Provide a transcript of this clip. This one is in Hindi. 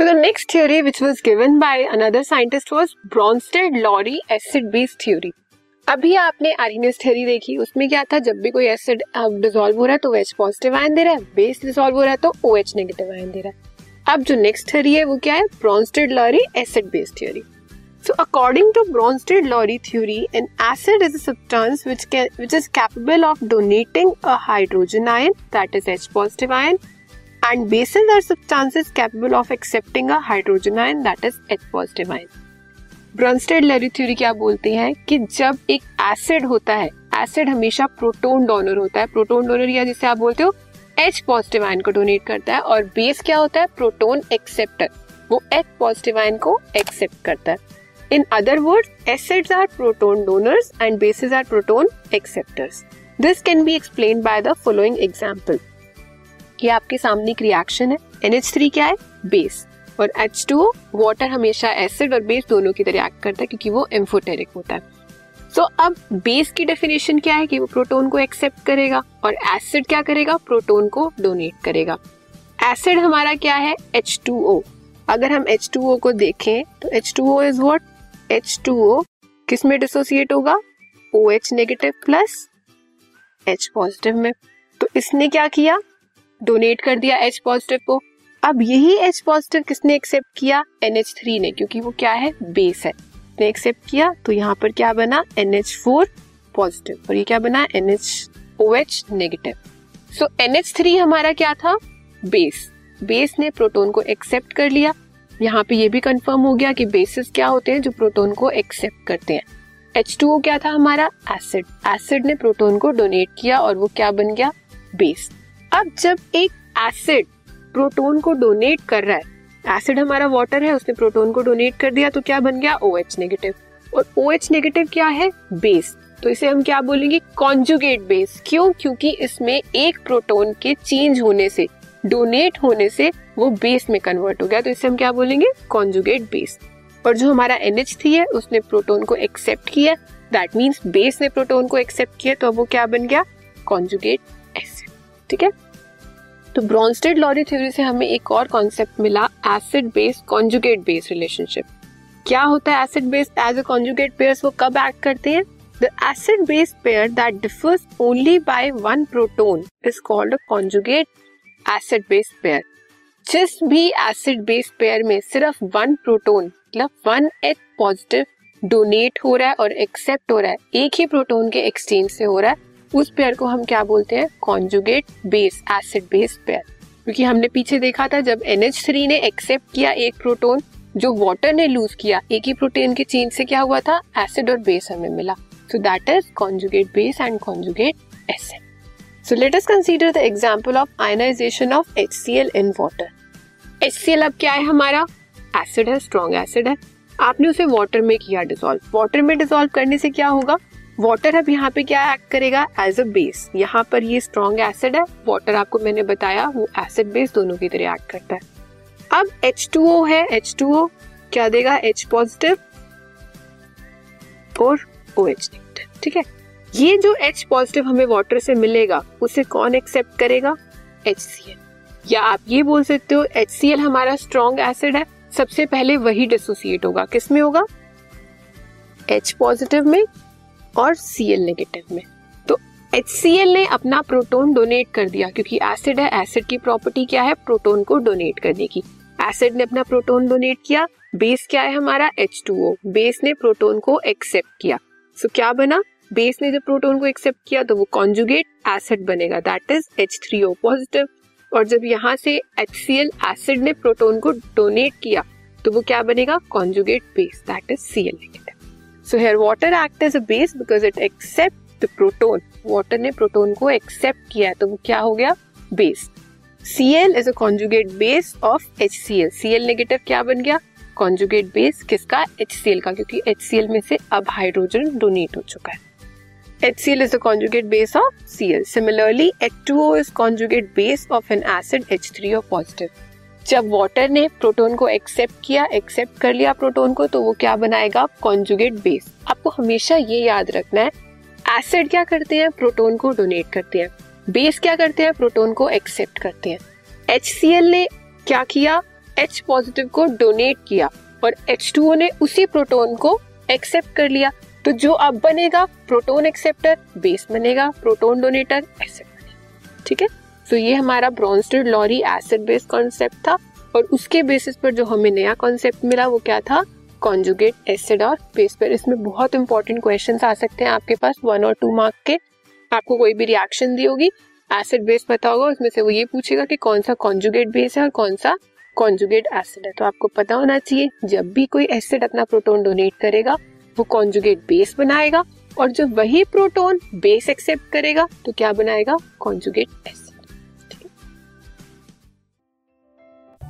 So the next theory which was given by another scientist was Bronsted-Lowry acid base theory. अभी आपने आर्गेनियस थ्योरी देखी उसमें क्या था जब भी कोई एसिड डिसॉल्व हो रहा है तो एच पॉजिटिव आयन दे रहा है बेस डिसॉल्व हो रहा है तो ओ एच नेगेटिव आयन दे रहा है अब जो नेक्स्ट थ्योरी है वो क्या है Bronsted Lowry acid base theory So according to Bronsted-Lowry theory, an acid is a substance which can which is capable of donating a hydrogen ion that is H positive ion and bases are substances capable of accepting a hydrogen ion that is H positive ion. Bronsted Lowry theory क्या बोलते हैं? कि जब एक एसिड होता है एसिड हमेशा प्रोटोन डोनर होता है। प्रोटोन डोनर या जिसे आप बोलते हो एच पॉजिटिव आयन को डोनेट करता है। और बेस क्या होता है? प्रोटोन एक्सेप्टर वो एच पॉजिटिव आयन को एक्सेप्ट करता है। In other word acids are proton donors and bases are proton acceptors this can be explain by the following example ये आपके सामने एक रिएक्शन है। NH3 क्या है? बेस और एच टू वाटर हमेशा एसिड और बेस दोनों की तरह एक्ट करता है क्योंकि वो एम्फोटेरिक होता है। सो so, अब बेस की डेफिनेशन क्या है कि वो प्रोटोन को एक्सेप्ट करेगा और एसिड क्या करेगा? प्रोटोन को डोनेट करेगा। एसिड हमारा क्या है? H2O अगर हम H2O को देखें तो H2O is what what H2O किसमें डिसोसिएट होगा? OH negative plus H positive में। तो इसने क्या किया? डोनेट कर दिया एच पॉजिटिव को। अब यही एच पॉजिटिव किसने एक्सेप्ट किया? एन थ्री ने, क्योंकि वो क्या है? बेस है। ने एक्सेप्ट किया तो यहाँ पर क्या बना? एन एच फोर पॉजिटिव और ये क्या बना? N H O H negative so N H three हमारा क्या था? बेस बेस ने प्रोटोन को एक्सेप्ट कर लिया। यहाँ पे ये भी कंफर्म हो गया कि बेसिस क्या होते हैं, जो प्रोटोन को एक्सेप्ट करते हैं। H2O क्या था हमारा? एसिड एसिड ने प्रोटोन को डोनेट किया और वो क्या बन गया? बेस अब जब एक एसिड प्रोटोन को डोनेट कर रहा है एसिड हमारा वाटर है, उसने प्रोटोन को डोनेट कर दिया तो क्या बन गया? ओ एच नेगेटिव और ओ एच नेगेटिव क्या है? बेस तो इसे हम क्या बोलेंगे? कॉन्जुगेट बेस क्यों? क्योंकि इसमें एक प्रोटोन के चेंज होने से डोनेट होने से वो बेस में कन्वर्ट हो गया। तो इसे हम क्या बोलेंगे? कॉन्जुगेट बेस और जो हमारा NH3 है, उसने प्रोटोन को एक्सेप्ट किया। दैट मीन्स बेस ने प्रोटोन को एक्सेप्ट किया तो अब वो क्या बन गया? कॉन्जुगेट एसिड ठीक है? तो ब्रॉन्स्टेड लॉरी थ्योरी से हमें एक और कॉन्सेप्ट मिला acid base conjugate base relationship क्या होता है acid base as a conjugate pairs वो कब एक्ट करते हैं? The acid base pair that differs only by one proton is called a conjugate acid base pair जिस भी एसिड बेस पेयर में सिर्फ़ वन प्रोटोन मतलब वन एच पॉजिटिव डोनेट हो रहा है और एक्सेप्ट हो रहा है, एक ही प्रोटोन के एक्सचेंज से हो रहा है उस पेयर को हम क्या बोलते हैं? Conjugate base acid base pair क्योंकि हमने पीछे देखा था जब NH3 ने एक्सेप्ट किया एक प्रोटोन जो वाटर ने लूज किया, एक ही प्रोटीन के चेंज से क्या हुआ था? एसिड और बेस हमें मिला. So that is conjugate base and conjugate acid so let us consider the example of ionization of HCl in water HCl अब क्या है हमारा? एसिड है स्ट्रॉन्ग एसिड है. आपने उसे वाटर में किया डिसॉल्व वाटर में डिसॉल्व करने से क्या होगा? वाटर अब यहाँ पे क्या एक्ट करेगा? एज अ बेस यहाँ पर ये स्ट्रॉन्ग एसिड है। वाटर आपको मैंने बताया, वो एसिड बेस दोनों की तरह एक्ट करता है। अब H2O है। H2O क्या देगा? H पॉजिटिव और OH नेगेटिव ठीक है? ये जो H पॉजिटिव हमें वाटर से मिलेगा, उसे कौन एक्सेप्ट करेगा? HCl या आप ये बोल सकते हो HCl हमारा स्ट्रॉन्ग एसिड है। सबसे पहले वही डिसोसिएट होगा। किसमें होगा? H पॉजिटिव में। और Cl नेगेटिव में। तो HCl ने अपना प्रोटोन डोनेट कर दिया क्योंकि एसिड है एसिड की प्रॉपर्टी क्या है? प्रोटोन को डोनेट करने की। एसिड ने अपना प्रोटोन डोनेट किया बेस क्या है हमारा? H2O बेस ने प्रोटोन को एक्सेप्ट किया। सो so, क्या बना? बेस ने जब प्रोटोन को एक्सेप्ट किया तो वो कॉन्जुगेट एसिड बनेगा। दैट इज़ H3O पॉजिटिव और जब यहाँ से HCl एसिड ने प्रोटोन को डोनेट किया तो वो क्या बनेगा? Conjugate base that is Cl negative so here water act as a base because it accept the proton water ने प्रोटोन को एक्सेप्ट किया तो वो क्या हो गया? Base Cl is a conjugate base of HCl Cl negative क्या बन गया? कॉन्जुगेट बेस किसका? HCl का क्योंकि HCl में से अब हाइड्रोजन डोनेट हो चुका है. H C L is HCl is a conjugate base of Cl. Similarly, H2O is conjugate base of an acid H3O positive. जब वाटर ने प्रोटोन को एक्सेप्ट किया एक्सेप्ट कर लिया प्रोटोन को तो वो क्या बनाएगा? कॉन्जुगेट बेस आपको हमेशा ये याद रखना है एसिड क्या करते हैं? प्रोटोन को डोनेट करते हैं. बेस क्या करते हैं? प्रोटोन को एक्सेप्ट करते हैं. एचसीएल ने क्या किया? एच पॉजिटिव को डोनेट किया और H2O ने उसी प्रोटोन को एक्सेप्ट कर लिया. तो जो अब बनेगा प्रोटोन एक्सेप्टर बेस बनेगा प्रोटोन डोनेटर एसिड बनेगा. ठीक है? तो ये हमारा Bronsted Lowry acid base concept था और उसके बेसिस पर जो हमें नया कॉन्सेप्ट मिला वो क्या था? कॉन्जुगेट एसिड और बेस पर। इसमें बहुत इंपॉर्टेंट क्वेश्चन आ सकते हैं आपके पास वन और टू मार्क के। आपको कोई भी रिएक्शन दी होगी एसिड बेस पता होगा उसमें से वो ये पूछेगा कि कौन सा कॉन्जुगेट बेस है और कौन सा कॉन्जुगेट एसिड है। तो आपको पता होना चाहिए, जब भी कोई एसिड अपना प्रोटोन डोनेट करेगा, वो कॉन्जुगेट बेस बनाएगा और जब वही प्रोटोन बेस एक्सेप्ट करेगा तो क्या बनाएगा? Conjugate acid